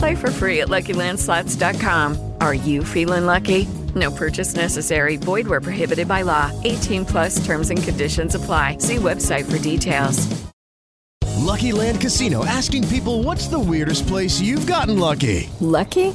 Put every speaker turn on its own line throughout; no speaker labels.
Play for free at LuckyLandSlots.com. Are you feeling lucky? No purchase necessary. Void where prohibited by law. 18 plus terms and conditions apply. See website for details.
Lucky Land Casino asking people what's the weirdest place you've gotten lucky?
Lucky?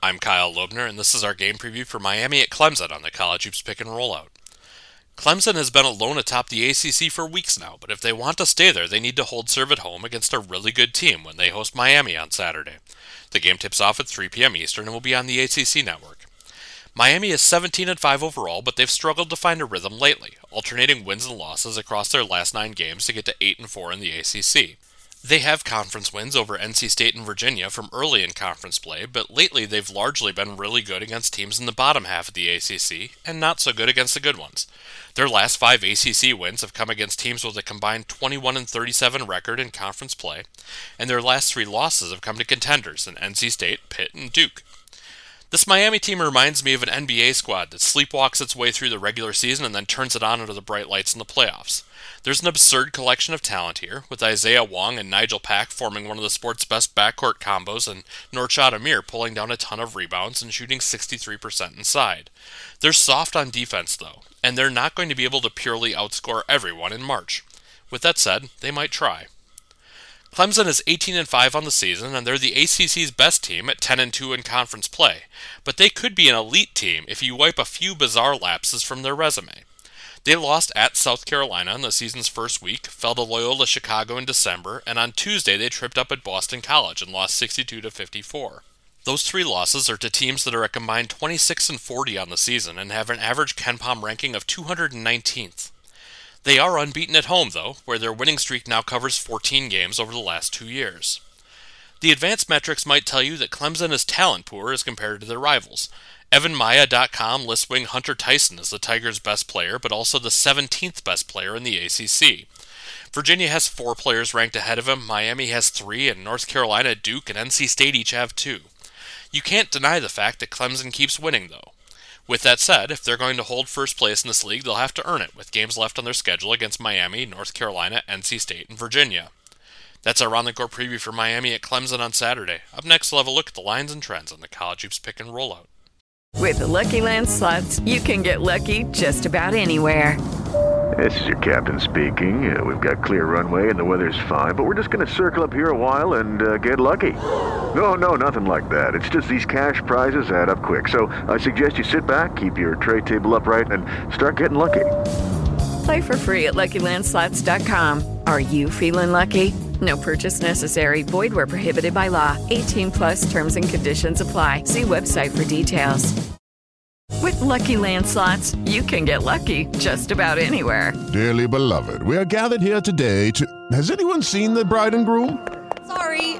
I'm Kyle Lobner, and this is our game preview for Miami at Clemson on the College Hoops Pick and Rollout. Clemson has been alone atop the ACC for weeks now, but if they want to stay there, they need to hold serve at home against a really good team when they host Miami on Saturday. The game tips off at 3 p.m. Eastern and will be on the ACC network. Miami is 17 and 5 overall, but they've struggled to find a rhythm lately, alternating wins and losses across their last 9 games to get to 8 and 4 in the ACC. They have conference wins over NC State and Virginia from early in conference play, but lately they've largely been really good against teams in the bottom half of the ACC and not so good against the good ones. Their last 5 ACC wins have come against teams with a combined 21 and 37 record in conference play, and their last 3 losses have come to contenders in NC State, Pitt, and Duke. This Miami team reminds me of an NBA squad that sleepwalks its way through the regular season and then turns it on under the bright lights in the playoffs. There's an absurd collection of talent here, with Isaiah Wong and Nigel Pack forming one of the sport's best backcourt combos, and Norchad Omier pulling down a ton of rebounds and shooting 63% inside. They're soft on defense, though, and they're not going to be able to purely outscore everyone in March. With that said, they might try. Clemson is 18 and 5 on the season and they're the ACC's best team at 10 and 2 in conference play, but they could be an elite team if you wipe a few bizarre lapses from their resume. They lost at South Carolina in the season's first week, fell to Loyola Chicago in December, and on Tuesday they tripped up at Boston College and lost 62 to 54. Those three losses are to teams that are a combined 26 and 40 on the season and have an average KenPom ranking of 219th. They are unbeaten at home, though, where their winning streak now covers 14 games over the last two years. The advanced metrics might tell you that Clemson is talent poor as compared to their rivals. EvanMiya.com lists wing Hunter Tyson as the Tigers' best player, but also the 17th best player in the ACC. Virginia has four players ranked ahead of him, Miami has three, and North Carolina, Duke, and NC State each have two. You can't deny the fact that Clemson keeps winning, though. With that said, if they're going to hold first place in this league, they'll have to earn it, with games left on their schedule against Miami, North Carolina, NC State, and Virginia. That's our round the court preview for Miami at Clemson on Saturday. Up next, we'll have a look at the lines and trends on the college hoops pick and rollout.
With the Lucky Land slots, you can get lucky just about anywhere.
This is your captain speaking. Uh, we've got clear runway and the weather's fine, but we're just going to circle up here a while and uh, get lucky. No, no, nothing like that. It's just these cash prizes add up quick. So I suggest you sit back, keep your tray table upright, and start getting lucky.
Play for free at LuckyLandSlots.com. Are you feeling lucky? No purchase necessary. Void where prohibited by law. 18 plus terms and conditions apply. See website for details. With Lucky Land slots, you can get lucky just about anywhere.
Dearly beloved, we are gathered here today to. Has anyone seen the bride and groom? Sorry,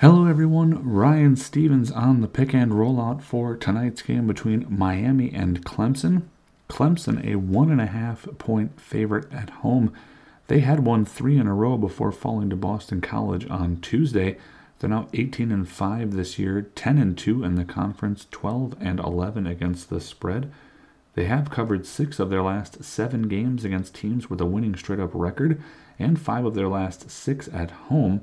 Hello, everyone. Ryan Stevens on the pick and rollout for tonight's game between Miami and Clemson. Clemson, a one and a half point favorite at home. They had won three in a row before falling to Boston College on Tuesday. They're now 18 and 5 this year, 10 and 2 in the conference, 12 and 11 against the spread. They have covered six of their last seven games against teams with a winning straight up record, and five of their last six at home.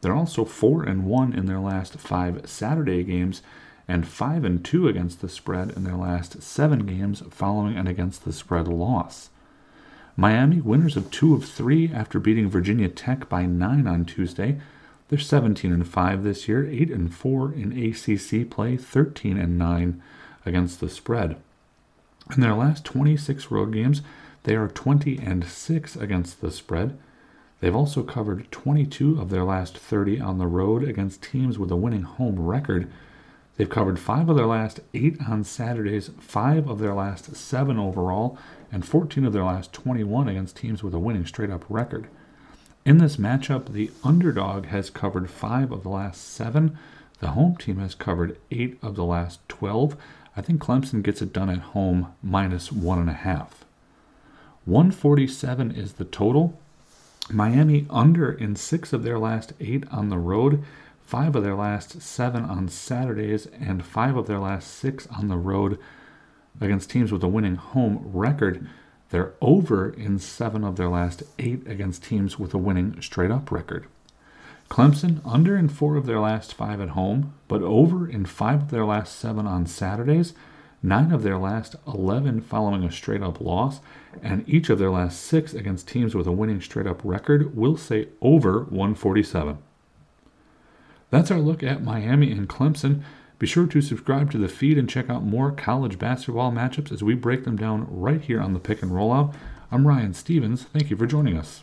They're also 4 and 1 in their last five Saturday games, and 5 and 2 against the spread in their last seven games following an against the spread loss. Miami, winners of two of three after beating Virginia Tech by nine on Tuesday. They're 17 and 5 this year, 8 and 4 in ACC play, 13 and 9 against the spread. In their last 26 road games, they are 20 and 6 against the spread. They've also covered 22 of their last 30 on the road against teams with a winning home record. They've covered 5 of their last 8 on Saturdays, 5 of their last 7 overall, and 14 of their last 21 against teams with a winning straight up record. In this matchup, the underdog has covered 5 of the last 7. The home team has covered 8 of the last 12. I think Clemson gets it done at home minus 1.5. 147 is the total. Miami under in 6 of their last 8 on the road, 5 of their last 7 on Saturdays, and 5 of their last 6 on the road against teams with a winning home record. They're over in seven of their last eight against teams with a winning straight up record. Clemson under in four of their last five at home, but over in five of their last seven on Saturdays, nine of their last 11 following a straight up loss, and each of their last six against teams with a winning straight up record will say over 147. That's our look at Miami and Clemson. Be sure to subscribe to the feed and check out more college basketball matchups as we break them down right here on the Pick and Rollout. I'm Ryan Stevens. Thank you for joining us.